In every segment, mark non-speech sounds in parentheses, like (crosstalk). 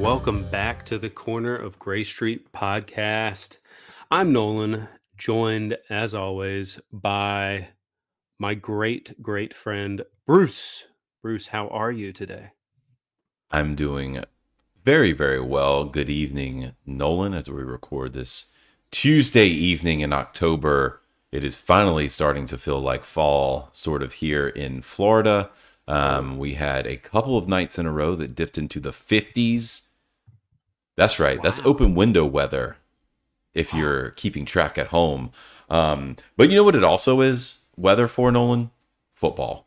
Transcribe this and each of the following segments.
Welcome back to the Corner of Gray Street podcast. I'm Nolan, joined as always by my great, great friend Bruce. Bruce, how are you today? I'm doing very, very well. Good evening, Nolan, as we record this Tuesday evening in October. It is finally starting to feel like fall, sort of here in Florida. Um, we had a couple of nights in a row that dipped into the 50s. That's right. Wow. That's open window weather if you're keeping track at home. Um, but you know what it also is weather for Nolan? Football.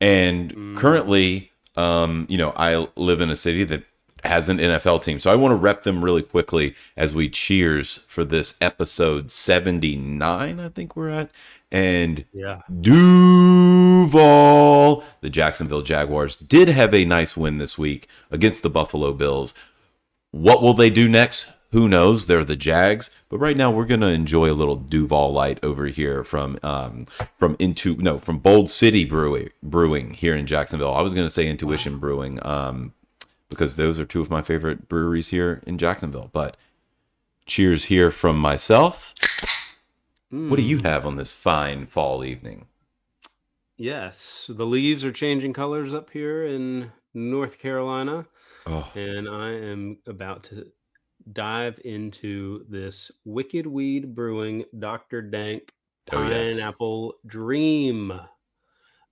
And mm. currently, um, you know, I live in a city that has an NFL team. So I want to rep them really quickly as we cheers for this episode 79, I think we're at. And yeah. Duval, the Jacksonville Jaguars, did have a nice win this week against the Buffalo Bills. What will they do next? Who knows? They're the Jags, but right now we're gonna enjoy a little Duval Light over here from um, from into no from Bold City Brewing Brewing here in Jacksonville. I was gonna say Intuition Brewing, um, because those are two of my favorite breweries here in Jacksonville. But cheers here from myself. Mm. What do you have on this fine fall evening? Yes, the leaves are changing colors up here in North Carolina. Oh. And I am about to dive into this Wicked Weed Brewing Dr. Dank Pineapple oh, yes. Dream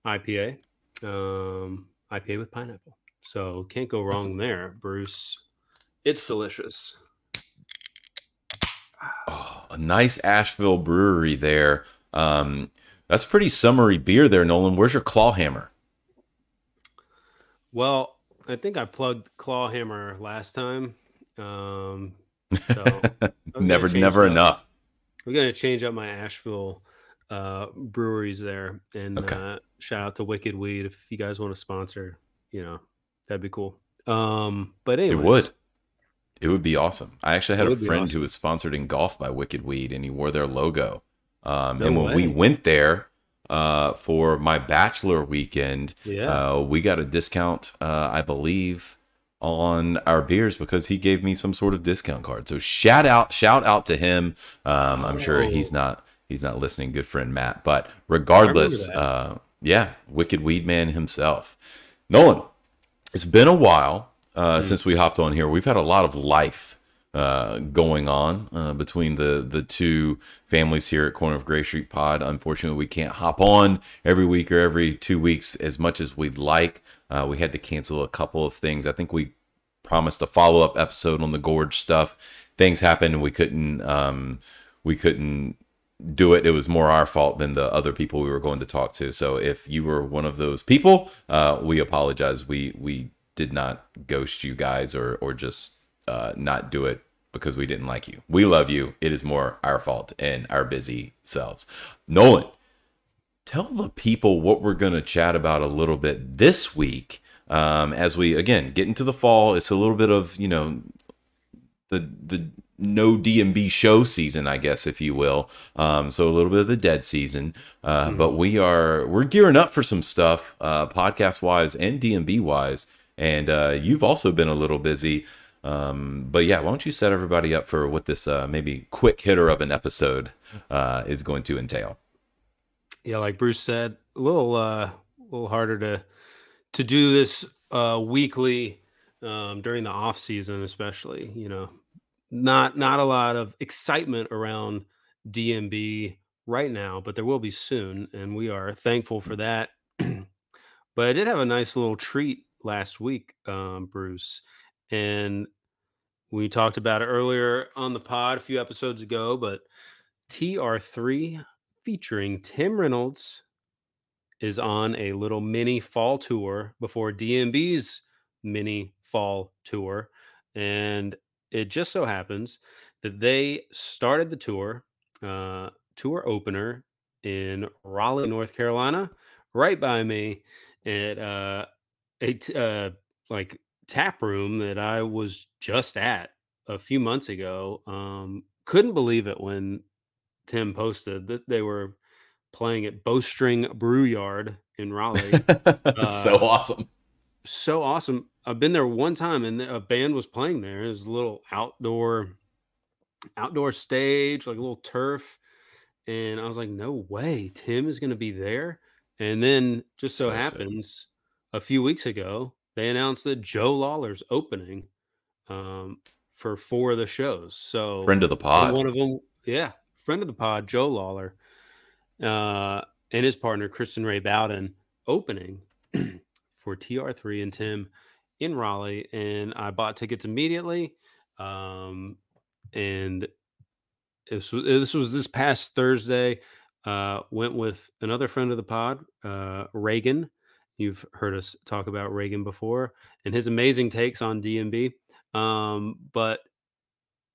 IPA. Um, IPA with pineapple. So can't go wrong there, Bruce. It's delicious. Oh, a nice Asheville brewery there. Um, that's pretty summery beer there, Nolan. Where's your Clawhammer? Well, I think I plugged Clawhammer last time. Um, so (laughs) never, never enough. We're gonna change up my Asheville uh, breweries there, and okay. uh, shout out to Wicked Weed if you guys want to sponsor. You know, That'd be cool. Um, but anyways, it would. It would be awesome. I actually had a friend awesome. who was sponsored in golf by Wicked Weed, and he wore their logo. Um, no and when way. we went there uh, for my bachelor weekend, yeah. Uh, we got a discount, uh, I believe, on our beers because he gave me some sort of discount card. So shout out, shout out to him. Um, I'm oh. sure he's not he's not listening. Good friend Matt, but regardless, uh, yeah, Wicked Weed Man himself, Nolan it's been a while uh, mm. since we hopped on here. We've had a lot of life uh, going on uh, between the the two families here at Corner of Gray Street Pod. Unfortunately, we can't hop on every week or every two weeks as much as we'd like. Uh, we had to cancel a couple of things. I think we promised a follow up episode on the gorge stuff. Things happened, and we couldn't um, we couldn't do it. It was more our fault than the other people we were going to talk to. So if you were one of those people, uh, we apologize. We we did not ghost you guys or or just uh, not do it because we didn't like you. We love you. It is more our fault and our busy selves. Nolan, tell the people what we're going to chat about a little bit this week. Um, as we again get into the fall, it's a little bit of you know the the no DMB show season, I guess, if you will. Um, so a little bit of the dead season, uh, mm-hmm. but we are we're gearing up for some stuff, uh, podcast wise and DMB wise. And uh, you've also been a little busy. Um, but yeah, why don't you set everybody up for what this uh, maybe quick hitter of an episode uh, is going to entail? Yeah, like Bruce said, a little uh, a little harder to to do this weekly um, during the off season, especially. You know, not not a lot of excitement around DMB right now, but there will be soon, and we are thankful for that. (clears throat) but I did have a nice little treat last week, um, Bruce, and we talked about it earlier on the pod a few episodes ago. But TR3 featuring Tim Reynolds is on a little mini fall tour before DMB's mini fall tour, and it just so happens that they started the tour, uh, tour opener in Raleigh, North Carolina, right by me at uh, a t- uh, like tap room that I was just at a few months ago. Um, couldn't believe it when Tim posted that they were playing at Bowstring Brew Yard in Raleigh. (laughs) uh, so awesome. So awesome. I've been there one time and a band was playing there. It was a little outdoor outdoor stage, like a little turf. And I was like, no way, Tim is going to be there. And then just so, so happens sick. a few weeks ago, they announced that Joe Lawlor's opening um, for four of the shows. So friend of the pod, one of them, yeah, friend of the pod, Joe Lawlor, uh, and his partner Kristen Ray Bowden opening (clears throat) for TR3 and Tim in Raleigh, and I bought tickets immediately. Um, and this was, this was this past Thursday. Uh, went with another friend of the pod, uh, Reagan. You've heard us talk about Reagan before and his amazing takes on DMB. Um, but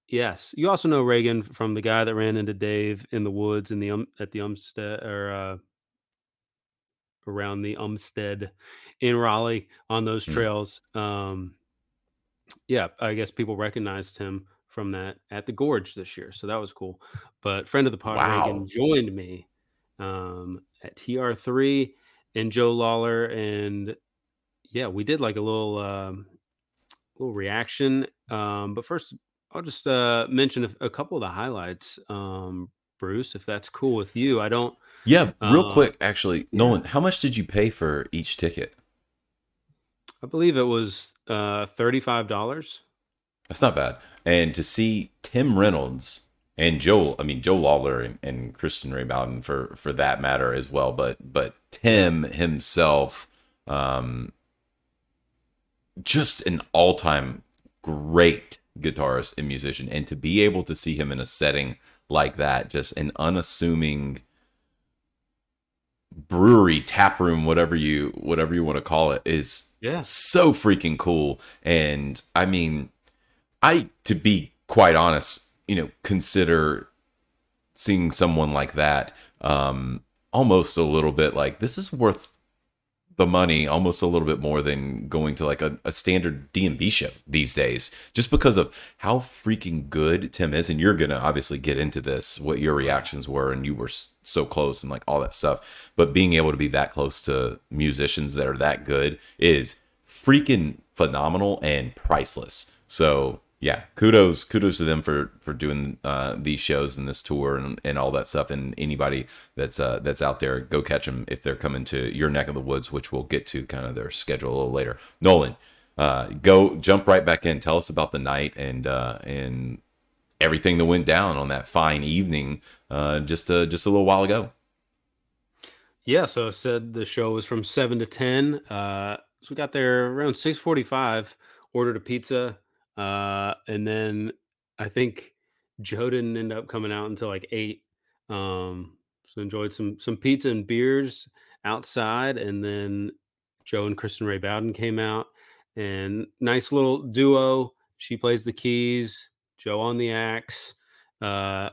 yes, you also know Reagan from the guy that ran into Dave in the woods in the um, at the Umstead or uh, around the Umstead in Raleigh on those mm. trails. Um, yeah, I guess people recognized him from that at the Gorge this year, so that was cool. But friend of the pod, wow. Reagan, joined me um, at TR3 and Joe Lawlor, and yeah, we did like a little um, little reaction. Um, but first, I'll just uh, mention a, a, couple of the highlights, um, Bruce, if that's cool with you. I don't. Yeah, real uh, quick, actually, Nolan, how much did you pay for each ticket? I believe it was uh, thirty-five dollars. That's not bad. And to see Tim Reynolds and Joel, I mean Joe Lawlor and, and Kristen Ray Bowden for for that matter as well, but but Tim himself, um, just an all-time great guitarist and musician, and to be able to see him in a setting like that, just an unassuming brewery tap room whatever you whatever you want to call it is yeah. so freaking cool and i mean i to be quite honest you know consider seeing someone like that um almost a little bit like this is worth the money almost a little bit more than going to like a, a standard DMB show these days, just because of how freaking good Tim is. And you're gonna obviously get into this, what your reactions were, and you were so close and like all that stuff. But being able to be that close to musicians that are that good is freaking phenomenal and priceless. So yeah, kudos kudos to them for for doing uh, these shows and this tour and, and all that stuff. And anybody that's uh, that's out there, go catch them if they're coming to your neck of the woods, which we'll get to kind of their schedule a little later. Nolan, uh, go jump right back in. Tell us about the night and uh, and everything that went down on that fine evening uh, just uh, just a little while ago. Yeah, so I said the show was from seven to ten. Uh, so we got there around six forty-five. Ordered a pizza uh, and then I think Joe didn't end up coming out until like eight. Um, so enjoyed some some pizza and beers outside, and then Joe and Kristen Ray Bowden came out, and nice little duo. She plays the keys, Joe on the axe. Uh,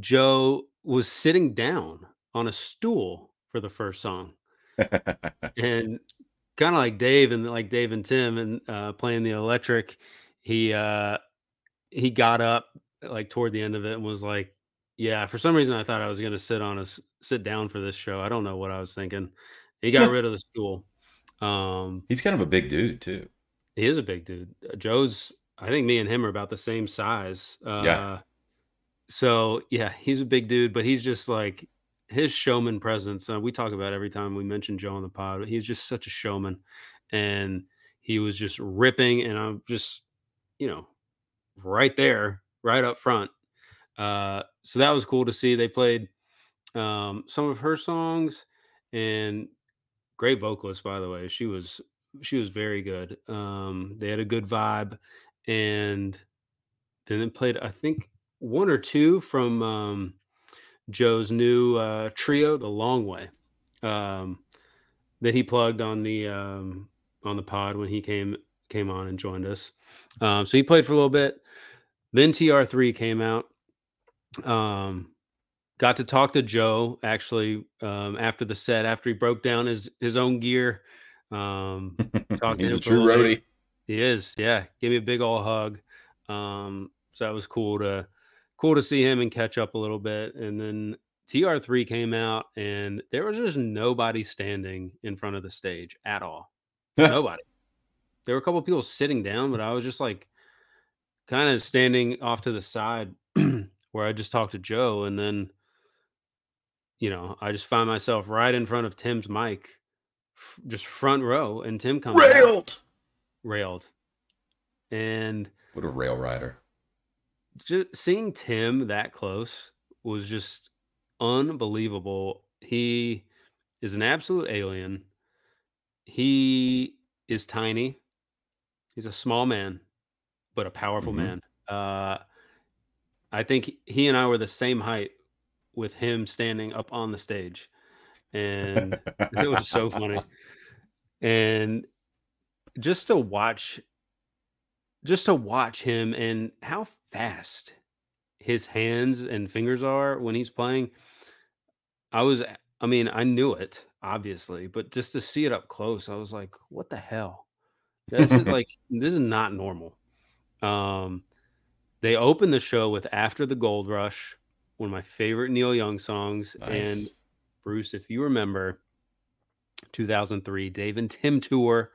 Joe was sitting down on a stool for the first song, (laughs) and kind of like Dave and like Dave and Tim and uh, playing the electric. He uh, he got up like toward the end of it and was like, "Yeah." For some reason, I thought I was going to sit on a sit down for this show. I don't know what I was thinking. He got (laughs) rid of the stool. Um, He's kind of a big dude too. He is a big dude. Uh, Joe's. I think me and him are about the same size. Uh, yeah. So yeah, he's a big dude, but he's just like his showman presence. Uh, we talk about every time we mention Joe on the pod. He's just such a showman, and he was just ripping, and I'm just, you know, right there, right up front. Uh, so that was cool to see. They played um, some of her songs, and great vocalist, by the way. She was she was very good. Um, they had a good vibe, and then they played, I think, one or two from um, Joe's new uh, trio, The Long Way, um, that he plugged on the um, on the pod when he came came on and joined us. Um, so he played for a little bit. Then TR3 came out. Um, got to talk to Joe actually um, after the set after he broke down his his own gear. Um, (laughs) talked He's to him a true roadie. He is, yeah. Give me a big old hug. Um, so that was cool to cool to see him and catch up a little bit. And then TR3 came out, and there was just nobody standing in front of the stage at all. (laughs) nobody. there were a couple people sitting down, but I was just like kind of standing off to the side (clears throat) where I just talked to Joe, and then you know I just found myself right in front of Tim's mic, f- just front row, and Tim comes railed, out, railed, and what a rail rider! Just seeing Tim that close was just unbelievable. He is an absolute alien. He is tiny. He's a small man, but a powerful mm-hmm. man. Uh, I think he and I were the same height with him standing up on the stage. And it was so funny. (laughs) And just to watch just to watch him and how fast his hands and fingers are when he's playing. I was I mean, I knew it obviously, but just to see it up close, I was like, what the hell? This is (laughs) like this is not normal. Um they opened the show with After the Gold Rush, one of my favorite Neil Young songs. Nice. And Bruce, if you remember 2003 Dave and Tim tour,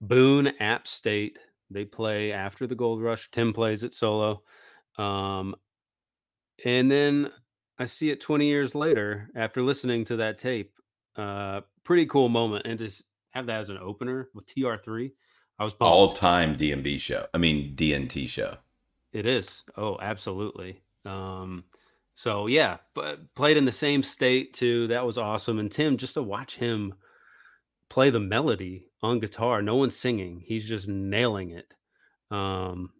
Boone App State, they play after the Gold Rush. Tim plays it solo. Um, and then I see it 20 years later after listening to that tape. Uh, pretty cool moment. And to have that as an opener with TR3, I was all time DMB show. I mean, DNT show. It is. Oh, absolutely. Um, so yeah, but played in the same state too. That was awesome. And Tim, just to watch him play the melody on guitar, no one's singing. He's just nailing it. Um,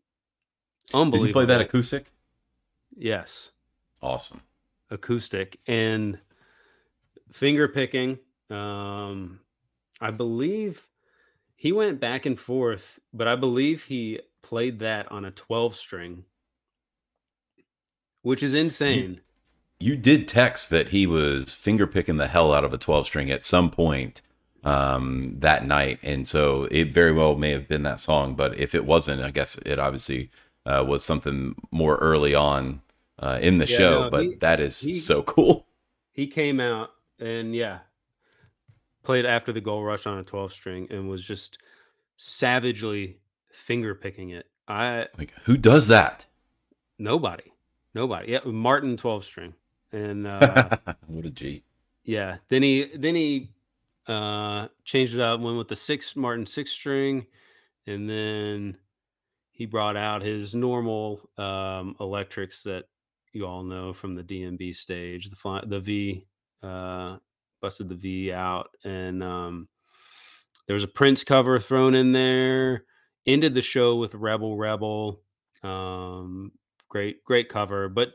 unbelievable. Did you play that acoustic? Yes. Awesome. Acoustic and finger picking. Um, I believe he went back and forth, but I believe he played that on a 12 string, which is insane. You, you did text that he was finger picking the hell out of a 12 string at some point um, that night, and so it very well may have been that song. But if it wasn't, I guess it obviously uh, was something more early on uh, in the yeah, show. No, but he, that is he, so cool. (laughs) He came out and yeah, played after the gold rush on a 12 string and was just savagely finger picking it. I like who does that? Nobody. Nobody. Yeah, Martin 12 string. And (laughs) uh what a G. Yeah. Then he then he uh, changed it up, went with the six Martin six string, and then he brought out his normal um, electrics that you all know from the DMB stage. The fly, the V uh, busted the V out, and um, there was a Prince cover thrown in there. Ended the show with Rebel Rebel. Um, great, great cover. But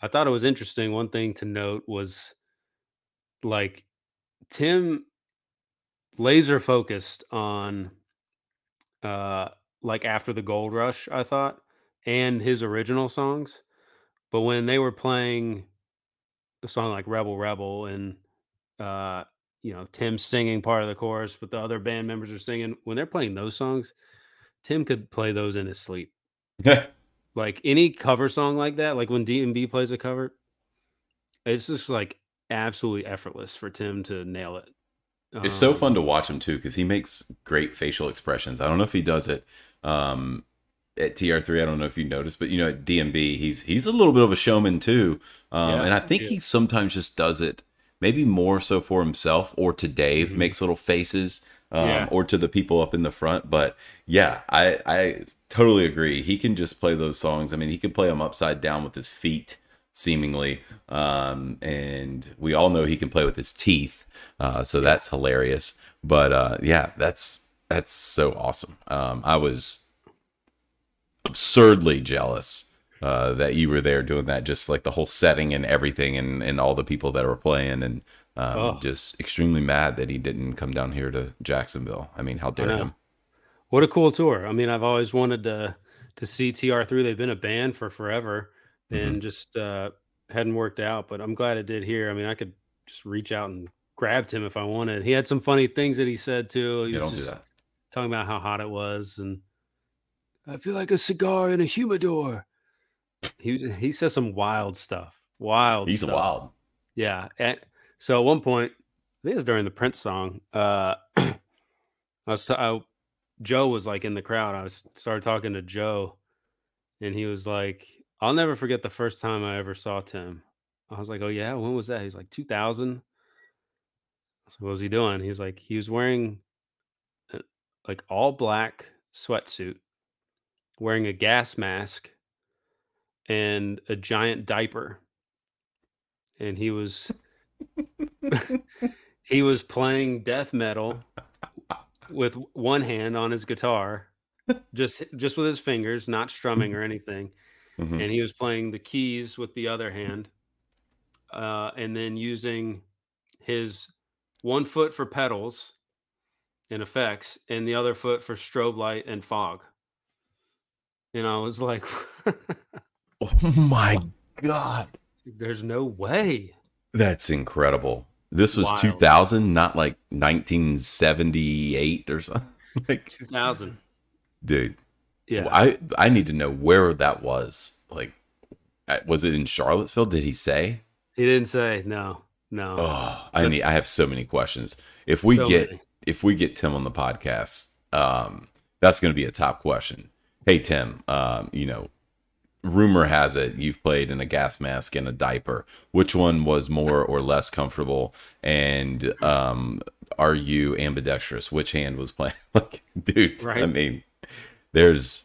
I thought it was interesting. One thing to note was like Tim laser focused on uh like after the gold rush i thought and his original songs but when they were playing a song like rebel rebel and uh you know tim singing part of the chorus but the other band members are singing when they're playing those songs tim could play those in his sleep. (laughs) Like any cover song like that like when dmb plays a cover it's just like absolutely effortless for tim to nail it it's so fun to um, watch him too because he makes great facial expressions. I don't know if he does it um, at TR3. I don't know if you noticed, but you know at DMB, he's he's a little bit of a showman too, um, yeah, and I think yeah. he sometimes just does it maybe more so for himself or to Dave, mm-hmm. makes little faces. Um, yeah. or to the people up in the front. But yeah, I I totally agree. He can just play those songs. I mean, he can play them upside down with his feet, seemingly. Um, and we all know he can play with his teeth. Uh, so that's hilarious. But uh, yeah, that's that's so awesome. Um, I was absurdly jealous uh, that you were there doing that. Just like the whole setting and everything, and and all the people that were playing, and um, oh. just extremely mad that he didn't come down here to Jacksonville. I mean, how dare him? What a cool tour! I mean, I've always wanted to to see TR3. They've been a band for forever, and mm-hmm. just uh, hadn't worked out. But I'm glad it did here. I mean, I could just reach out and grabbed him if I wanted. He had some funny things that he said too. He yeah, don't do that. Talking about how hot it was, and I feel like a cigar in a humidor. He he says some wild stuff. Wild. He's stuff. wild. Yeah. And so at one point, I think it was during the Prince song. Uh, (clears throat) I was t- I Joe was like in the crowd. I was started talking to Joe, and he was like, "I'll never forget the first time I ever saw Tim." I was like, "Oh yeah, when was that?" He's like, "2000." So what was he doing? He's like, he was wearing a, like all black sweatsuit, wearing a gas mask, and a giant diaper, and he was (laughs) he was playing death metal with one hand on his guitar, just just with his fingers, not strumming or anything, mm-hmm. and he was playing the keys with the other hand, uh, and then using his one foot for pedals and effects, and the other foot for strobe light and fog. And I was like, (laughs) "Oh my god, there's no way." That's incredible. This was Wild. 2000, not like 1978 or something. (laughs) like 2000. Dude. Yeah. I I need to know where that was. Like was it in Charlottesville? Did he say? He didn't say. No. No. Oh, I need I have so many questions. If we so get many. if we get Tim on the podcast, um that's going to be a top question. Hey Tim, um you know, rumor has it you've played in a gas mask and a diaper. Which one was more or less comfortable? And um, are you ambidextrous? Which hand was playing? (laughs) like, dude, right. I mean, there's,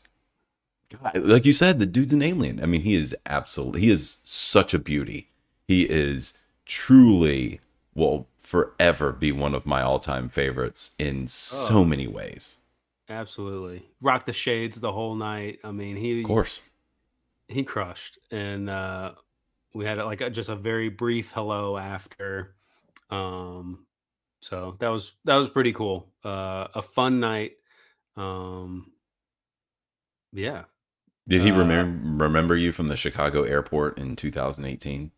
God, like you said, the dude's an alien. I mean, he is absolutely, he is such a beauty. He is truly, will forever be one of my all time favorites in so oh. many ways. Absolutely. Rock the shades the whole night. I mean, he, of course he crushed, and uh, we had like a, just a very brief hello after. Um, so that was that was pretty cool. Uh, a fun night. Um, yeah. Did he uh, remember remember you from the Chicago airport in 2018?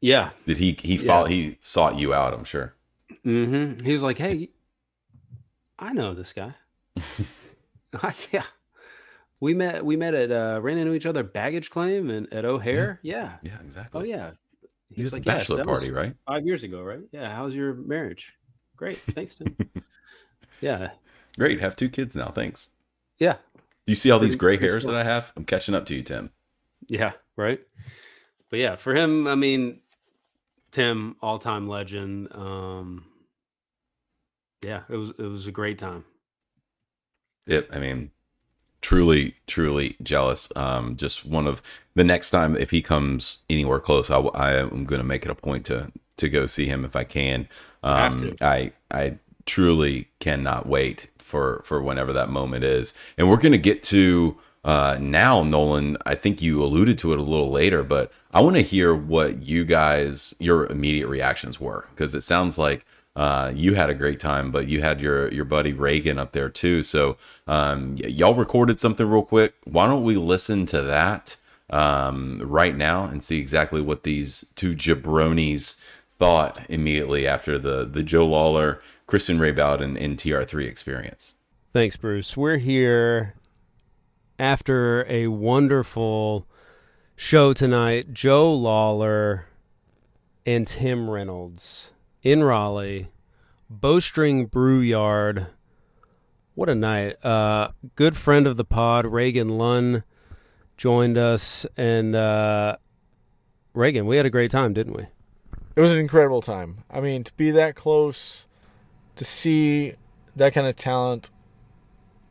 Yeah. Did he he yeah. he sought you out? I'm sure. Mm-hmm. He was like, "Hey, I know this guy." (laughs) (laughs) yeah, we met. We met at uh, ran into each other baggage claim and at O'Hare. Yeah. Yeah. yeah exactly. Oh yeah. He was like bachelor yeah, party, right? Five years ago, right? Yeah. How's your marriage? Great. Thanks, Tim. (laughs) yeah. Great. Have two kids now. Thanks. Yeah. Do you see all these gray hairs that I have? I'm catching up to you, Tim. Yeah. Right. But yeah, for him, I mean, Tim, all time legend. Um, yeah, it was it was a great time. Yep. I mean, truly, truly jealous. Um, just one of the next time if he comes anywhere close, I, I am going to make it a point to to go see him if I can. Um, I I truly cannot wait for for whenever that moment is, and we're going to get to. Uh, now, Nolan, I think you alluded to it a little later, but I want to hear what you guys, your immediate reactions were, because it sounds like uh, you had a great time, but you had your your buddy Reagan up there too. So um, y- y'all recorded something real quick. Why don't we listen to that um, right now and see exactly what these two jabronis thought immediately after the the Joe Lawlor, Kristen Ray Bowden, and TR3 experience. Thanks, Bruce. We're here after a wonderful show tonight. Joe Lawlor and Tim Reynolds in Raleigh, Bowstring Brew Yard. What a night. Uh, good friend of the pod, Reagan Lunn, joined us. And uh, Reagan, we had a great time, didn't we? It was an incredible time. I mean, to be that close, to see that kind of talent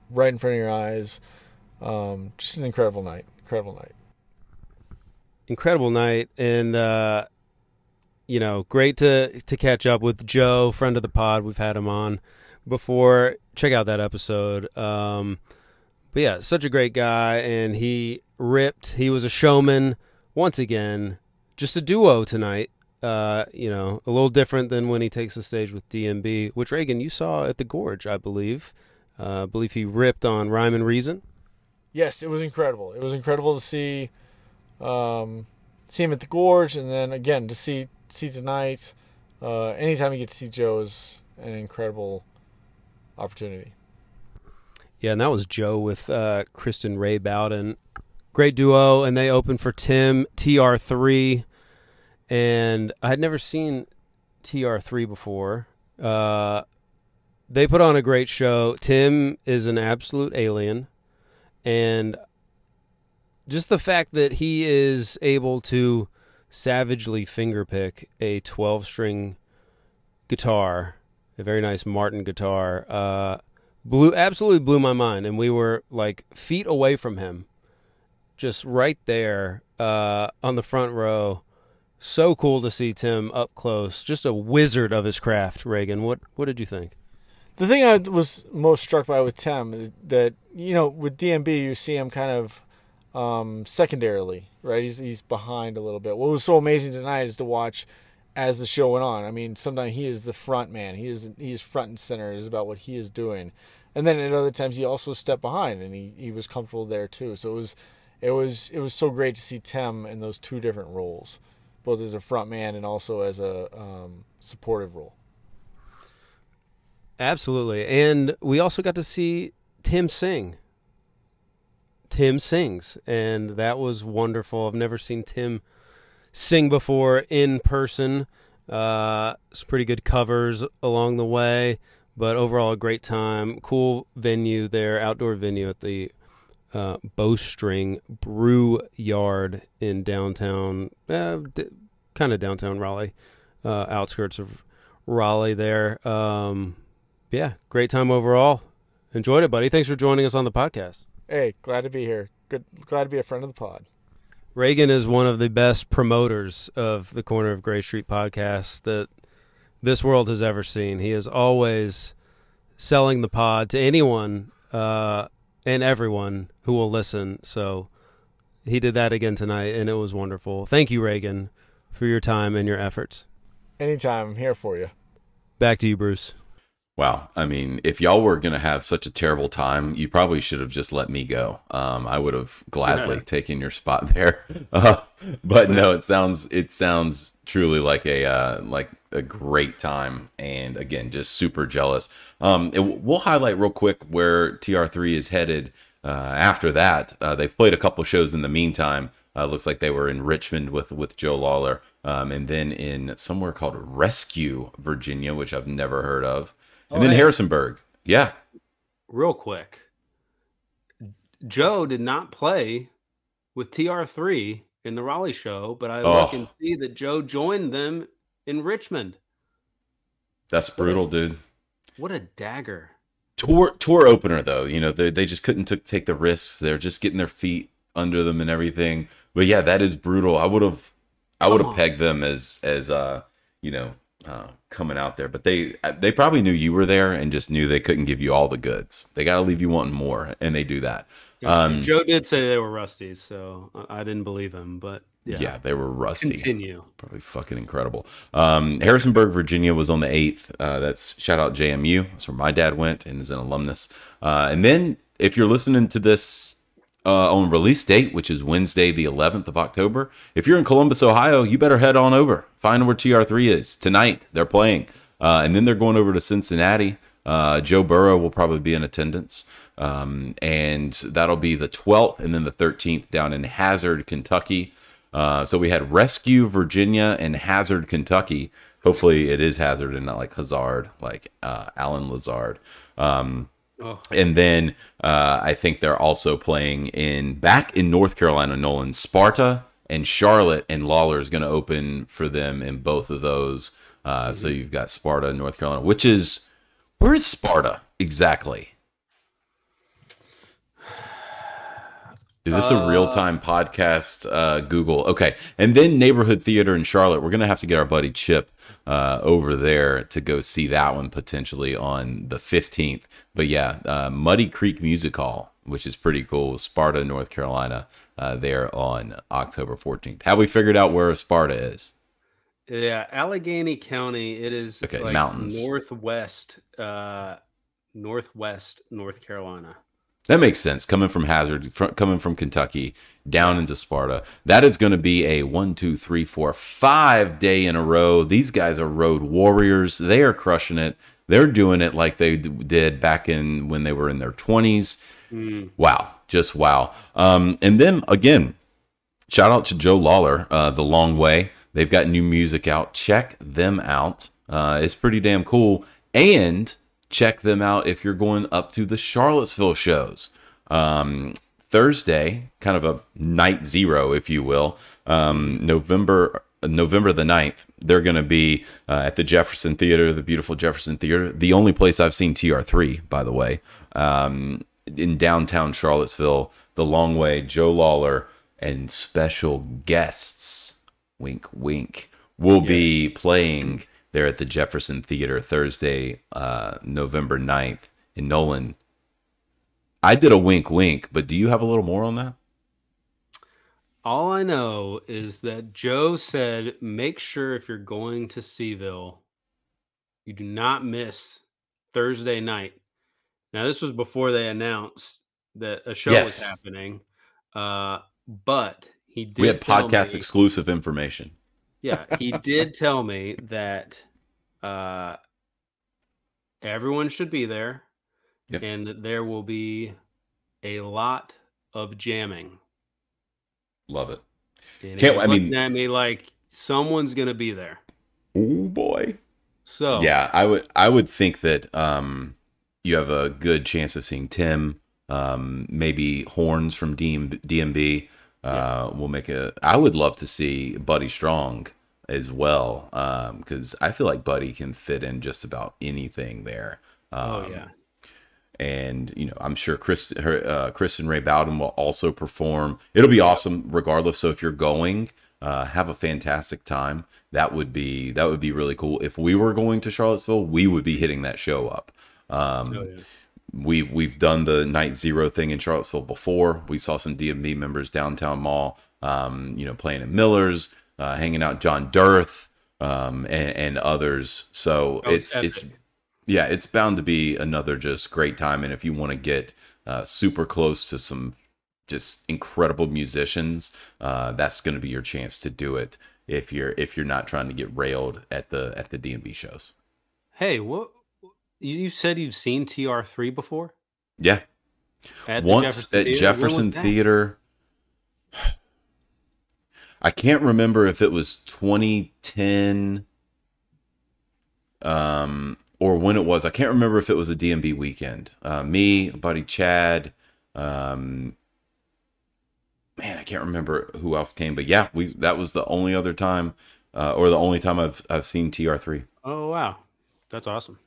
right in front of your eyes, um, just an incredible night. Incredible night. Incredible night. And, uh, you know, great to to catch up with Joe, friend of the pod. We've had him on before. Check out that episode. Um, but yeah, such a great guy, and he ripped. He was a showman once again. Just a duo tonight. Uh, you know, a little different than when he takes the stage with DMB, which Reagan you saw at the Gorge, I believe. Uh, I believe he ripped on Rhyme and Reason. Yes, it was incredible. It was incredible to see, um, see him at the Gorge, and then again to see see tonight. Uh, anytime you get to see Joe is an incredible opportunity. Yeah, and that was Joe with uh, Kristen Ray Bowden. Great duo, and they opened for Tim TR3. And I had never seen TR3 before. Uh, they put on a great show. Tim is an absolute alien, and just the fact that he is able to savagely fingerpick a 12 string guitar, a very nice Martin guitar, uh, blew absolutely blew my mind. And we were like feet away from him, just right there uh, on the front row. So cool to see Tim up close, just a wizard of his craft. Reagan, what what did you think? The thing I was most struck by with Tim that you know with DMB you see him kind of um, secondarily, right? He's he's behind a little bit. What was so amazing tonight is to watch as the show went on. I mean, sometimes he is the front man. He is he is front and center. It is about what he is doing, and then at other times he also stepped behind and he, he was comfortable there too. So it was it was it was so great to see Tim in those two different roles, both as a front man and also as a um, supportive role. Absolutely. And we also got to see Tim sing. Tim sings, and that was wonderful. I've never seen Tim sing before in person. Uh, some pretty good covers along the way, but overall a great time. Cool venue there, outdoor venue at the uh, Bowstring Brew Yard in downtown, uh, d- kind of downtown Raleigh, uh, outskirts of Raleigh there. Um, yeah, great time overall. Enjoyed it, buddy. Thanks for joining us on the podcast. Hey, glad to be here. Good, glad to be a friend of the pod. Reagan is one of the best promoters of the Corner of Gray Street podcast that this world has ever seen. He is always selling the pod to anyone uh, and everyone who will listen. So he did that again tonight, and it was wonderful. Thank you, Reagan, for your time and your efforts. Anytime, I'm here for you. Back to you, Bruce. Wow. I mean, if y'all were going to have such a terrible time, you probably should have just let me go. Um, I would have gladly yeah. taken your spot (laughs) there. Uh, but no, it sounds it sounds truly like a uh, like a great time, and again, just super jealous. Um, it, we'll highlight real quick where TR3 is headed. Uh, after that, uh, they've played a couple shows in the meantime. Uh, looks like they were in Richmond with with Joe Lawlor, um, and then in somewhere called Rescue, Virginia, which I've never heard of and oh, then hey. Harrisonburg. Yeah. Real quick. Joe did not play with TR3 in the Raleigh show, but I oh. look and see that Joe joined them in Richmond. That's brutal, dude. What a dagger. Tour tour opener though, you know, they they just couldn't t- take the risks. They're just getting their feet under them and everything. But yeah, that is brutal. I would have I would have pegged them as as uh, you know, uh, coming out there, but they they probably knew you were there and just knew they couldn't give you all the goods. They got to leave you wanting more, and they do that. Um, Joe did say they were rusty, so I didn't believe him, but yeah, yeah they were rusty. Continue. Probably fucking incredible. Um, Harrisonburg, Virginia was on the eighth. Uh, that's shout out JMU. That's where my dad went and is an alumnus. Uh, and then if you're listening to this uh, on release date, which is Wednesday, the 11th of October. If you're in Columbus, Ohio, you better head on over. Find where TR3 is. Tonight, they're playing. Uh, and then they're going over to Cincinnati. Uh, Joe Burrow will probably be in attendance. Um, and that'll be the 12th and then the 13th down in Hazard, Kentucky. Uh, so we had Rescue, Virginia, and Hazard, Kentucky. Hopefully it is Hazard and not like Hazard, like uh, Allen Lazard. Um, Oh. And then uh, I think they're also playing in back in North Carolina, Nolan Sparta and Charlotte, and Lawlor is going to open for them in both of those. Uh, mm-hmm. So you've got Sparta, North Carolina, which is where is Sparta exactly? Is this a real time uh, podcast? Uh, Google. Okay. And then Neighborhood Theater in Charlotte. We're going to have to get our buddy Chip uh, over there to go see that one potentially on the 15th. But yeah, uh, Muddy Creek Music Hall, which is pretty cool. Sparta, North Carolina, uh, there on October 14th. Have we figured out where Sparta is? Yeah, Alleghany County. It is okay. Like mountains northwest, uh, northwest North Carolina. That makes sense. Coming from Hazard, from, coming from Kentucky down into Sparta, that is going to be a one, two, three, four, five day in a row. These guys are road warriors. They are crushing it. They're doing it like they did back in when they were in their twenties. Mm. Wow, just wow. Um, and then again, shout out to Joe Lawlor, uh, the Long Way. They've got new music out. Check them out. Uh, it's pretty damn cool. And check them out if you're going up to the Charlottesville shows. Um, Thursday, kind of a night zero, if you will, um, November November the 9th, they're going to be uh, at the Jefferson Theater, the beautiful Jefferson Theater, the only place I've seen TR3, by the way, um, in downtown Charlottesville, the long way, Joe Lawlor, and special guests, wink, wink, will yeah. be playing there at the Jefferson Theater Thursday, uh, November 9th in Nolan. I did a wink, wink, but do you have a little more on that? All I know is that Joe said, make sure if you're going to C-ville, you do not miss Thursday night. Now, this was before they announced that a show yes. was happening, uh, but he did. We had podcast me, exclusive information. Yeah, he did tell me that uh, everyone should be there, yep. and that there will be a lot of jamming. Love it. And Can't I mean at me like someone's gonna be there. Oh boy. So yeah, I would I would think that um, you have a good chance of seeing Tim, um, maybe horns from DM, DMB. Uh, yeah. We'll make a. I would love to see Buddy Strong as well Um, because um, I feel like Buddy can fit in just about anything there. oh yeah and you know I'm sure Chris her, uh, Chris and Ray Bowden will also perform. It'll be awesome regardless. So if you're going, uh, have a fantastic time. That would be that would be really cool. If we were going to Charlottesville, we would be hitting that show up. Um, oh, yeah. We've we've done the night zero thing in Charlottesville before. We saw some DMB members downtown mall, um, you know, playing at Miller's, uh, hanging out John D'earth, um, and, and others. So it's epic. it's yeah, it's bound to be another just great time. And if you want to get uh, super close to some just incredible musicians, uh, that's going to be your chance to do it. If you're if you're not trying to get railed at the at the DMB shows. Hey, what you said you've seen TR three before? Yeah, at once Jefferson at Theater? Jefferson Theater. (sighs) I can't remember if it was 2010 um or when it was. I can't remember if it was a DMB weekend. Uh, me, buddy Chad, um, man, I can't remember who else came, but yeah, we that was the only other time, uh, or the only time I've I've seen TR3. Oh wow, that's awesome.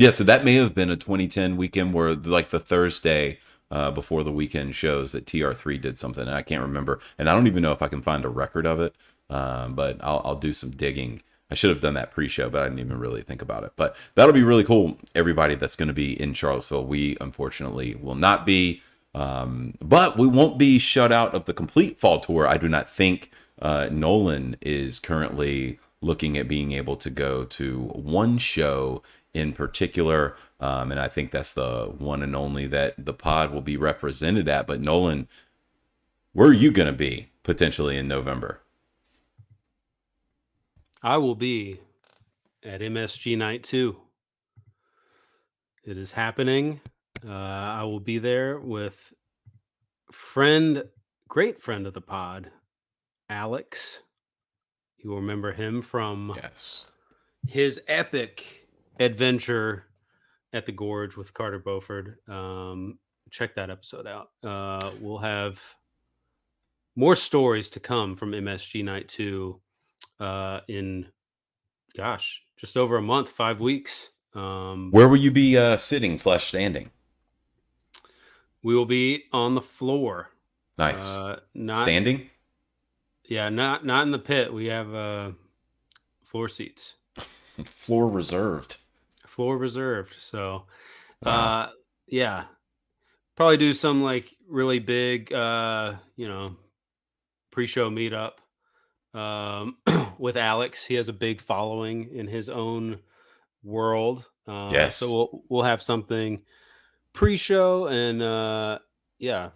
Yeah, so that may have been a 2010 weekend where like the Thursday uh, before the weekend shows that TR3 did something, and I can't remember, and I don't even know if I can find a record of it. Um, but I'll, I'll do some digging I should have done that pre-show, but I didn't even really think about it. But that'll be really cool. Everybody that's going to be in Charlottesville, we unfortunately will not be, um, but we won't be shut out of the complete fall tour. I do not think uh, Nolan is currently looking at being able to go to one show in particular, um, and I think that's the one and only that the pod will be represented at. But Nolan, where are you going to be potentially in November? I will be at MSG Night 2. It is happening. Uh, I will be there with friend, great friend of the pod, Alex. You will remember him from yes his epic adventure at the Gorge with Carter Beauford. Um, check that episode out. Uh, we'll have more stories to come from MSG Night 2 uh, in, gosh, just over a month, five weeks. Um, Where will you be uh, sitting slash standing? We will be on the floor. Nice. Uh, not standing. Yeah, not not in the pit. We have uh, floor seats. (laughs) floor reserved. Floor reserved. So, uh, yeah, probably do some like really big, uh, you know, pre-show meetup um, (clears throat) with Alex. He has a big following in his own world. Uh, yes. So we'll we'll have something pre-show and uh, yeah,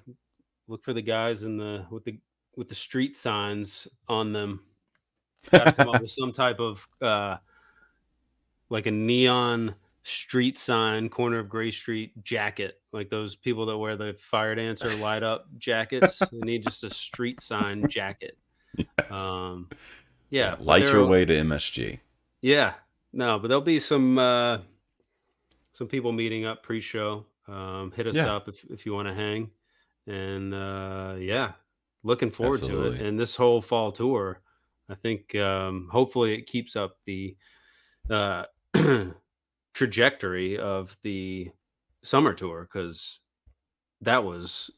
look for the guys in the with the with the street signs on them. Got to come up (laughs) with some type of uh, like a neon street sign, corner of Gray Street jacket, like those people that wear the fire dancer light up (laughs) jackets. they need just a street sign jacket. Yes. Um, yeah, light your way to MSG. Yeah, no, but there'll be some uh, some people meeting up pre-show. Um, hit us yeah. up if, if you want to hang. And uh, yeah, looking forward Absolutely. to it. And this whole fall tour, I think um, hopefully it keeps up the uh, (clears throat) trajectory of the summer tour because that was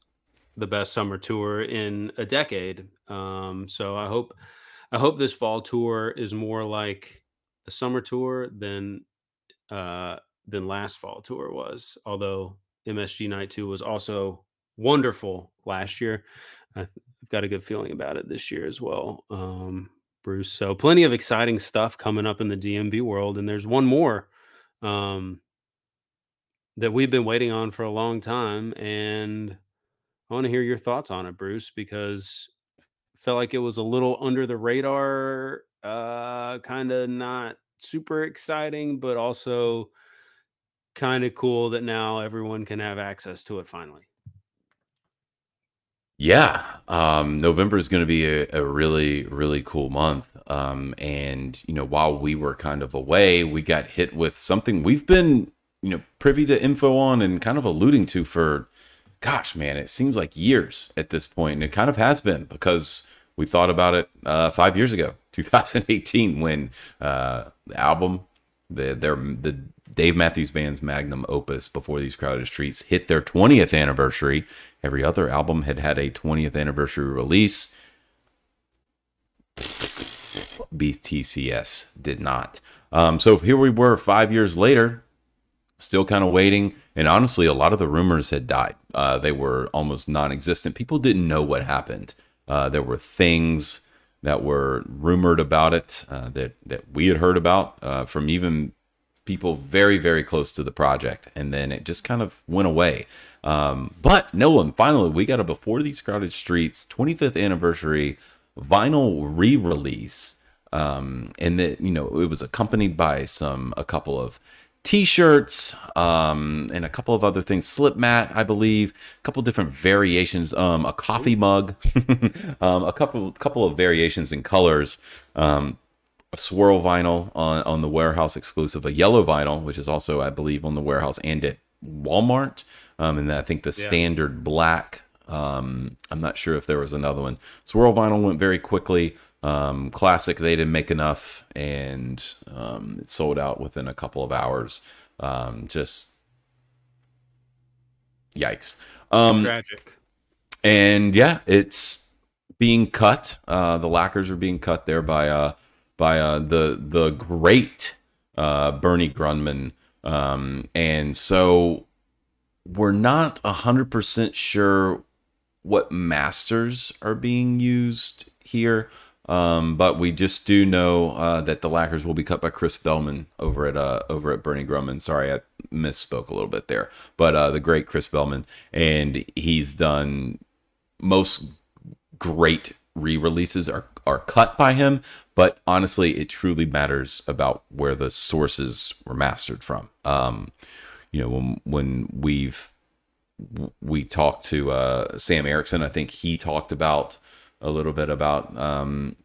the best summer tour in a decade. Um, so I hope I hope this fall tour is more like the summer tour than uh, than last fall tour was. Although MSG Night Two was also wonderful last year, I've got a good feeling about it this year as well. Um, Bruce, so plenty of exciting stuff coming up in the DMB world, and there's one more um, that we've been waiting on for a long time, and I want to hear your thoughts on it, Bruce, because I felt like it was a little under the radar, uh, kind of not super exciting, but also kind of cool that now everyone can have access to it finally. Yeah, um, November is going to be a, a, really, really cool month. Um, and you know, while we were kind of away, we got hit with something we've been, you know, privy to info on and kind of alluding to for gosh, man, it seems like years at this point, and it kind of has been because we thought about it uh, five years ago, (laughs) 2018, when uh, the album, the their the Dave Matthews Band's magnum opus, Before These Crowded Streets, hit their 20th anniversary. Every other album had had a 20th anniversary release. BTCS did not. Um, so here we were five years later, still kind of waiting. And honestly, a lot of the rumors had died. Uh, they were almost non existent. People didn't know what happened. Uh, there were things that were rumored about it uh, that, that we had heard about uh, from even people very, very close to the project. And then it just kind of went away. Um, but Nolan, finally, we got a Before These Crowded Streets 25th anniversary vinyl re release. Um, and that, you know, it was accompanied by some, a couple of t-shirts um, and a couple of other things slip mat i believe a couple different variations um, a coffee mug (laughs) um, a couple couple of variations in colors um, a swirl vinyl on, on the warehouse exclusive a yellow vinyl which is also i believe on the warehouse and at walmart um, and i think the yeah. standard black um, i'm not sure if there was another one swirl vinyl went very quickly um, classic, they didn't make enough, and um, it sold out within a couple of hours. Um, just yikes. Um, Tragic. And yeah, it's being cut. Uh, the lacquers are being cut there by uh, by uh, the the great uh, Bernie Grundman, um, and so we're not hundred percent sure what masters are being used here. Um, but we just do know uh, that the lacquers will be cut by Chris Bellman over at uh, over at Bernie Grundman. Sorry, I misspoke a little bit there, but uh, the great Chris Bellman, and he's done most great re-releases are are cut by him. But honestly, it truly matters about where the sources were mastered from. Um, you know, when when we've we talked to uh, Sam Erickson, I think he talked about a little bit about um,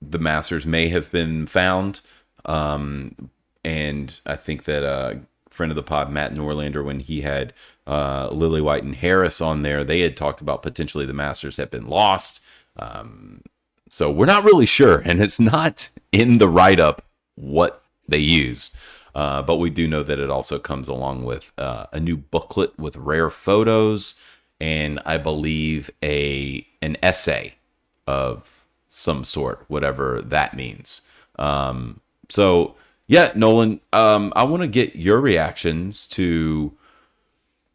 the masters may have been found. Um, and I think that uh, friend of the pod, Matt Norlander, when he had uh, Lillywhite and Harris on there, they had talked about potentially the masters have been lost. Um, so we're not really sure, and it's not in the write up what they used. Uh, but we do know that it also comes along with uh, a new booklet with rare photos, and I believe a an essay of some sort, whatever that means. Um, so yeah, Nolan, um, I want to get your reactions to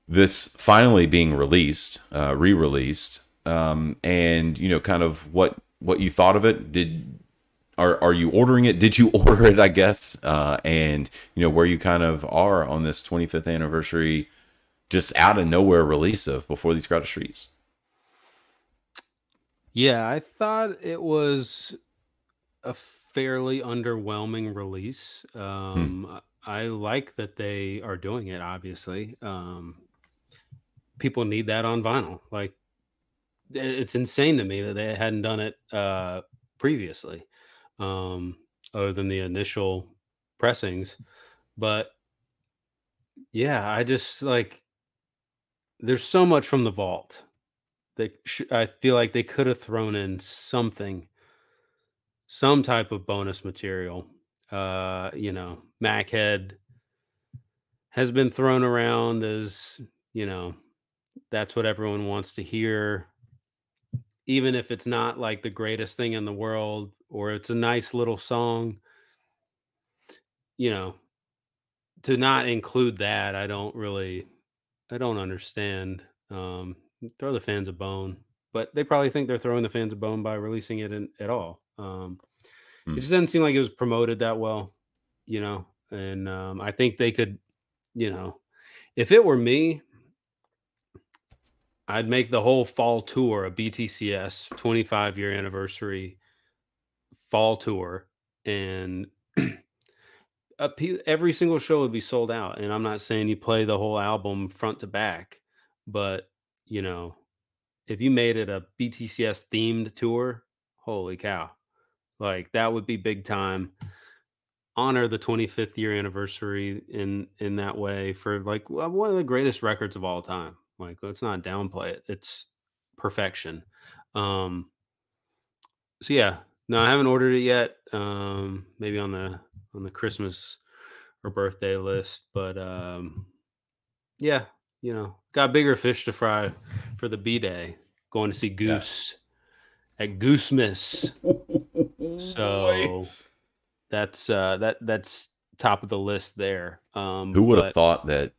this finally being released, uh, re-released, um, and you know, kind of what what you thought of it. Did are are you ordering it? Did you (laughs) order it? I guess, uh, and you know where you kind of are on this 25th anniversary just out of nowhere release of Before These Crowded Streets. Yeah, I thought it was a fairly underwhelming release. Um, hmm. I like that they are doing it, obviously. Um, people need that on vinyl. Like, it's insane to me that they hadn't done it uh, previously, um, other than the initial pressings. But Yeah, I just like there's so much from the vault that sh- I feel like they could have thrown in something, some type of bonus material. Uh, you know, Machead has been thrown around as, you know, that's what everyone wants to hear. Even if it's not like the greatest thing in the world or it's a nice little song, you know, to not include that, I don't really I don't understand. Um, throw the fans a bone, but they probably think they're throwing the fans a bone by releasing it in, at all. Um, mm. It just doesn't seem like it was promoted that well, you know. And um, I think they could, you know, if it were me, I'd make the whole fall tour a BTCS 25 year anniversary fall tour, and (clears throat) every single show would be sold out. And I'm not saying you play the whole album front to back, but you know, if you made it a BTCS themed tour, holy cow. Like that would be big time. Honor the 25th year anniversary in in that way for like one of the greatest records of all time. Like let's not downplay it. It's perfection. Um so yeah, no, I haven't ordered it yet. Um maybe on the on the Christmas or birthday list, but um yeah, you know, got bigger fish to fry for the B day. Going to see Goose yeah. at Goosemas. (laughs) so that's uh that that's top of the list there. Um Who would have thought that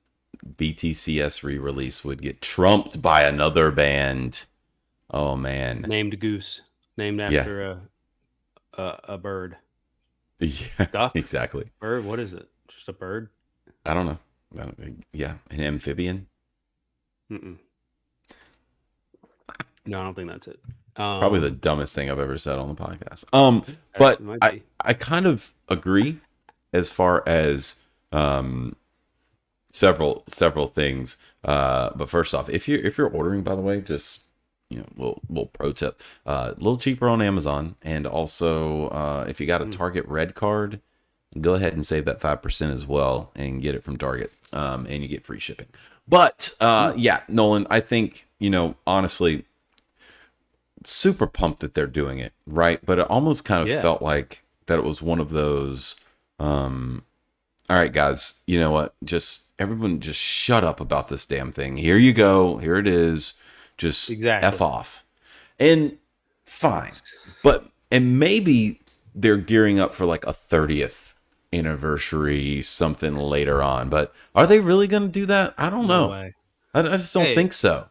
BTCS re-release would get trumped by another band? Oh man. Named Goose. Named after yeah. a, a a bird. (laughs) Yeah. Duck? Exactly. Bird, what is it? Just a bird? I don't know. I don't, yeah, an amphibian. Mm-mm. No, I don't think that's it. Um, Probably the dumbest thing I've ever said on the podcast. Um, but I, I kind of agree as far as um, several several things. Uh, but first off, if you if you're ordering, by the way, just you know, little little pro tip, uh, a little cheaper on Amazon, and also uh, if you got a hmm. Target Red card, go ahead and save that five percent as well, and get it from Target, um, and you get free shipping. But uh, hmm. yeah, Nolan, I think you know honestly, super pumped that they're doing it right, but it almost kind of yeah. felt like that it was one of those. Um, all right, guys, you know what? Just everyone, just shut up about this damn thing. Here you go. Here it is. Just exactly. f off, and fine. But and maybe they're gearing up for like a thirtieth anniversary something later on. But are they really going to do that? I don't know. I, I, just don't hey, think so.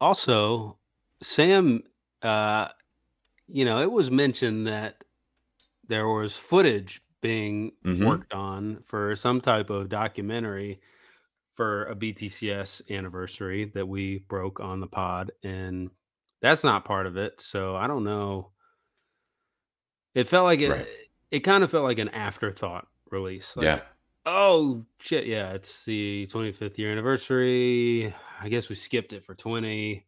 Also, Sam, uh, you know, it was mentioned that there was footage being mm-hmm. worked on for some type of documentary for a BTCS anniversary that we broke on the pod, and that's not part of it. So I don't know. It felt like it. Right. It kind of felt like an afterthought release. Like, yeah. Oh shit! Yeah, it's the 25th year anniversary. I guess we skipped it for 20.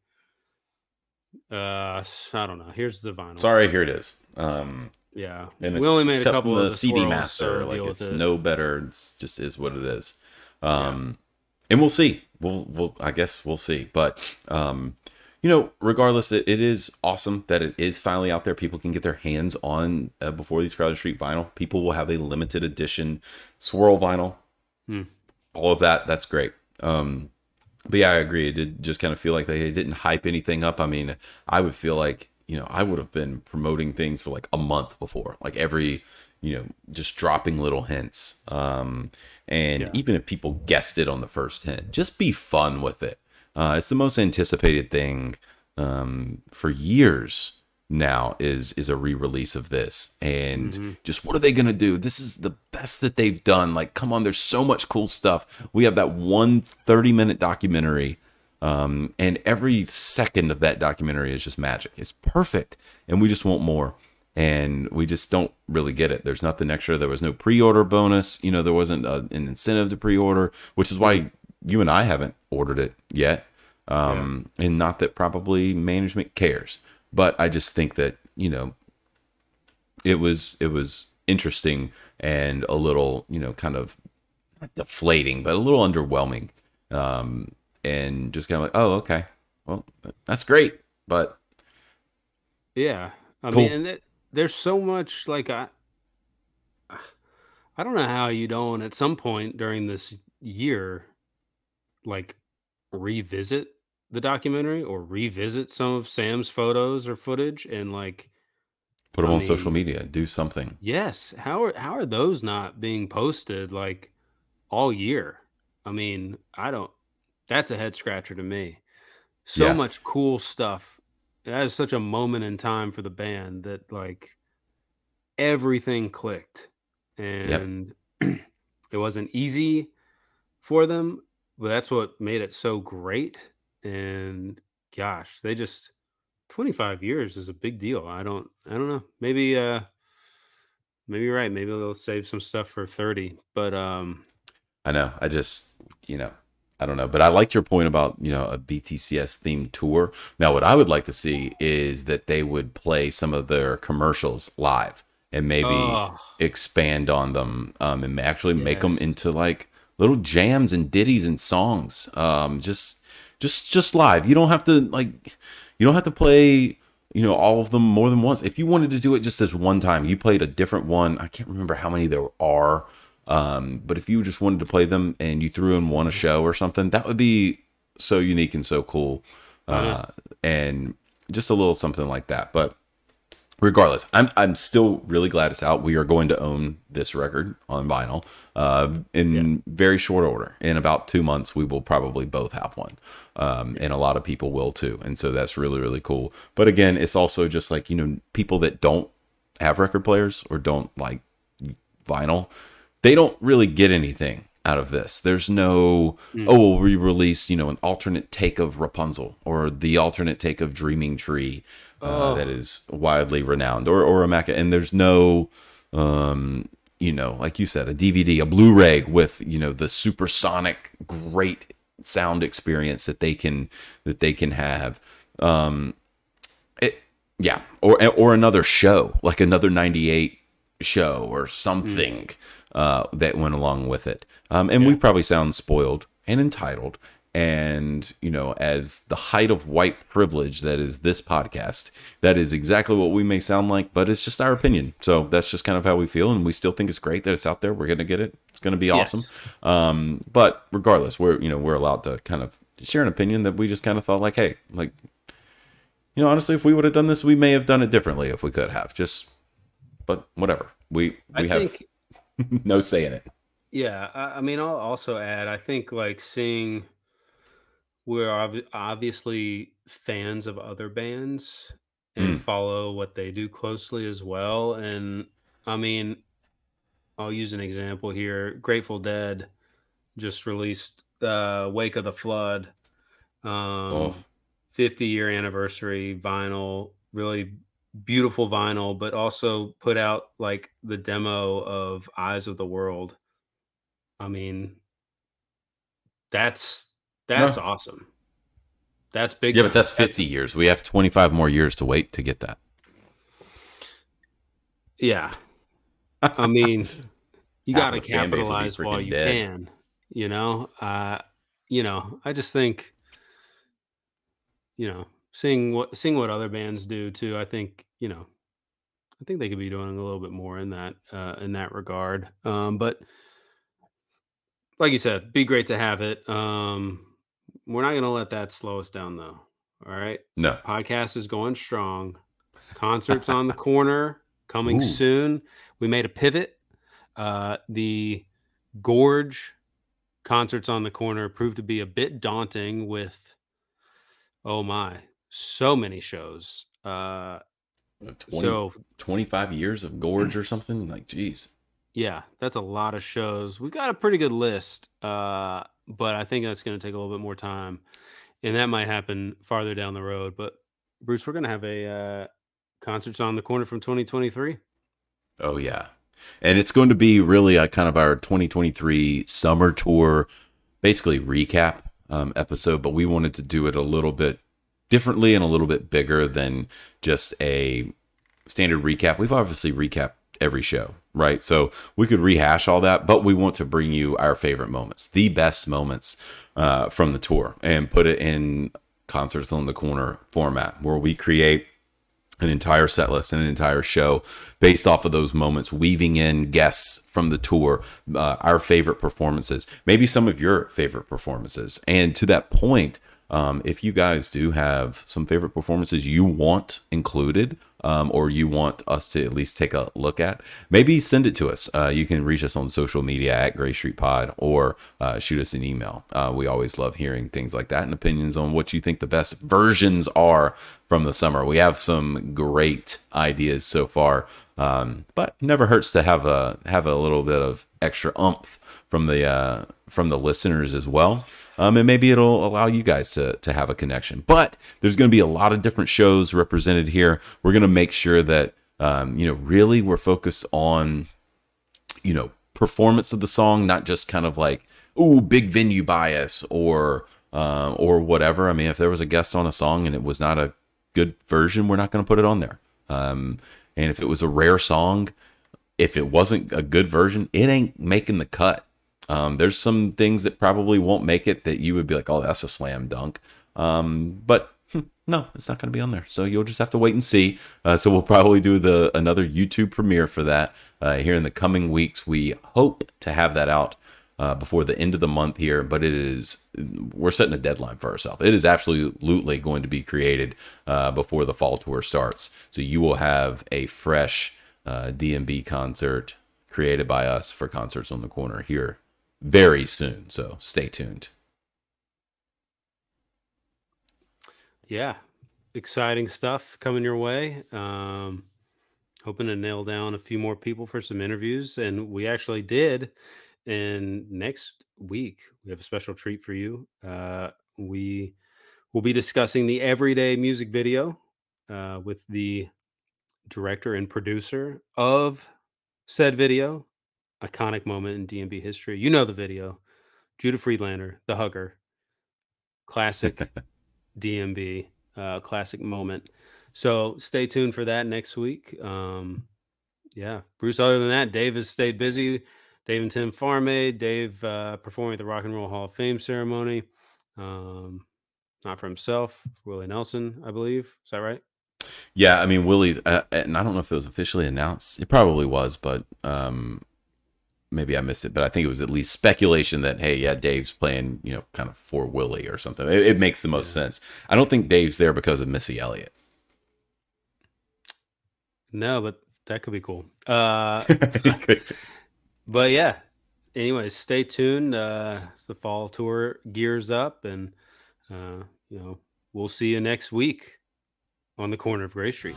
Uh, I don't know. Here's the vinyl. Sorry, here it is. Um, yeah, and we only made a couple of the CD master. Like it's it. no better. It's just is what it is. Um, yeah. And we'll see. We'll, we'll, I guess we'll see. But, um, you know, regardless, it, it is awesome that it is finally out there. People can get their hands on uh, before these Crowded Street vinyl. People will have a limited edition swirl vinyl. Hmm. All of that, that's great. Um, but yeah, I agree. It did just kind of feel like they didn't hype anything up. I mean, I would feel like you know I would have been promoting things for like a month before, like every you know just dropping little hints. Um, and yeah. even if people guessed it on the first hint, just be fun with it. Uh, it's the most anticipated thing um, for years now is is a re-release of this. And mm-hmm. just what are they gonna do? This is the best that they've done. Like come on there's so much cool stuff. We have that one 30 minute documentary um, and every second of that documentary is just magic. It's perfect. And we just want more and we just don't really get it there's nothing extra there was no pre-order bonus you know there wasn't a, an incentive to pre-order which is why you and I haven't ordered it yet. Um, yeah. And not that probably management cares, but I just think that you know, it was it was interesting and a little you know kind of deflating, but a little underwhelming. Um, and just kind of like, oh, okay, well, that's great, but yeah, I cool. mean, and it, there's so much like I, I don't know how you don't at some point during this year, like revisit the documentary or revisit some of Sam's photos or footage and like put them I on mean, social media, do something. Yes, how are how are those not being posted like all year? I mean, I don't. That's a head scratcher to me. So yeah. much cool stuff. That is such a moment in time for the band that like everything clicked, and yep. (clears throat) it wasn't easy for them, but that's what made it so great. And gosh, they just 25 years is a big deal. I don't I don't know. Maybe uh maybe you're right. Maybe they'll save some stuff for 30. But um I know. I just, you know, I don't know, but I liked your point about you know a BTCS themed tour. Now, what I would like to see is that they would play some of their commercials live and maybe oh. expand on them um, and actually yes. make them into like little jams and ditties and songs. Um, just just just live. You don't have to like you don't have to play you know all of them more than once. If you wanted to do it just as one time, you played a different one. I can't remember how many there are. Um, but if you just wanted to play them and you threw in one a show or something, that would be so unique and so cool. Uh, and just a little something like that. But regardless, I'm I'm still really glad it's out. We are going to own this record on vinyl uh, in yeah. very short order. In about two months, we will probably both have one, um, and a lot of people will too. And so that's really really cool. But again, it's also just like you know people that don't have record players or don't like vinyl, they don't really get anything out of this. There's no, mm. oh, we'll re-release, you know, an alternate take of Rapunzel or the alternate take of Dreaming Tree uh, oh. that is widely renowned, or or a Maca. and there's no, um, you know, like you said, a DVD, a Blu-ray with you know the supersonic great sound experience that they can that they can have. Um, it, yeah, or or another show like another '98 show or something mm. Uh, that went along with it. Um, and yeah. we probably sound spoiled and entitled and you know as the height of white privilege that is this podcast that is exactly what we may sound like but it's just our opinion so that's just kind of how we feel and we still think it's great that it's out there we're gonna get it it's gonna be awesome yes. um, but regardless we're you know we're allowed to kind of share an opinion that we just kind of thought like hey like you know honestly if we would have done this we may have done it differently if we could have just but whatever we we I have think, (laughs) no say in it yeah I, I mean i'll also add i think like seeing we're ob- obviously fans of other bands and mm. follow what they do closely as well. And I mean, I'll use an example here. Grateful Dead just released uh, Wake of the Flood, um, oh. 50 year anniversary vinyl, really beautiful vinyl, but also put out like the demo of Eyes of the World. I mean, that's that's no. awesome. That's big. Yeah, but that's 50 that's, years. We have 25 more years to wait to get that. Yeah. I mean, you (laughs) got to capitalize while you dead. can, you know? Uh, you know, I just think you know, seeing what seeing what other bands do too, I think, you know, I think they could be doing a little bit more in that uh in that regard. Um but like you said, be great to have it. Um we're not going to let that slow us down, though. All right. No. Podcast is going strong. (laughs) Concerts on the corner coming Ooh. soon. We made a pivot. Uh, the Gorge concerts on the corner proved to be a bit daunting with, oh my, so many shows. Uh, 20, so 25 years of Gorge or something? Like, geez. Yeah, that's a lot of shows. We've got a pretty good list. Uh, but I think that's going to take a little bit more time, and that might happen farther down the road. But Bruce, we're going to have a uh, concerts on the corner from 2023. Oh yeah, and it's going to be really a kind of our 2023 summer tour, basically recap um, episode. But we wanted to do it a little bit differently and a little bit bigger than just a standard recap. We've obviously recapped every show right? So we could rehash all that, but we want to bring you our favorite moments, the best moments uh, from the tour, and put it in concerts on the corner format where we create an entire set list and an entire show based off of those moments, weaving in guests from the tour, uh, our favorite performances, maybe some of your favorite performances. And to that point, um, if you guys do have some favorite performances you want included, um, or you want us to at least take a look at, maybe send it to us. Uh, you can reach us on social media at Gray Street Pod or uh, shoot us an email. Uh, we always love hearing things like that and opinions on what you think the best versions are from the summer. We have some great ideas so far, um, but never hurts to have a have a little bit of extra umph from the uh, from the listeners as well. Um, and maybe it'll allow you guys to to have a connection. But there's going to be a lot of different shows represented here. We're going to make sure that um, you know really we're focused on you know performance of the song, not just kind of like ooh big venue bias or uh, or whatever. I mean, if there was a guest on a song and it was not a good version, we're not going to put it on there. Um, and if it was a rare song, if it wasn't a good version, it ain't making the cut. Um, there's some things that probably won't make it that you would be like, oh, that's a slam dunk. Um, but hmm, no, it's not going to be on there. So you'll just have to wait and see. Uh, so we'll probably do the another YouTube premiere for that uh, here in the coming weeks. We hope to have that out uh, before the end of the month here, but it is we're setting a deadline for ourselves. It is absolutely going to be created uh, before the fall tour starts. So you will have a fresh uh, DMB concert created by us for concerts on the corner here very soon. So stay tuned. Yeah, exciting stuff coming your way. Um, hoping to nail down a few more people for some interviews, and we actually did. And next week we have a special treat for you. Uh, we will be discussing the everyday music video uh, with the director and producer of said video, iconic moment in DMB history. You know the video. Judah Friedlander, the hugger. Classic (laughs) DMB, uh, classic moment. So stay tuned for that next week. Um, yeah, Bruce. Other than that, Dave has stayed busy. Dave and Tim Farm Aid. Dave uh, performing at the Rock and Roll Hall of Fame ceremony. Um, not for himself, for Willie Nelson, I believe. Is that right? Yeah, I mean Willie, uh, and I don't know if it was officially announced. It probably was, but um, maybe I missed it, but I think it was at least speculation that hey, yeah, Dave's playing, you know, kind of for Willie or something. It, it makes the most yeah. sense. I don't think Dave's there because of Missy Elliott. No, but that could be cool. Uh, (laughs) but yeah. Anyways, stay tuned. Uh, the fall tour gears up, and uh, you know, we'll see you next week on the corner of Gray Street.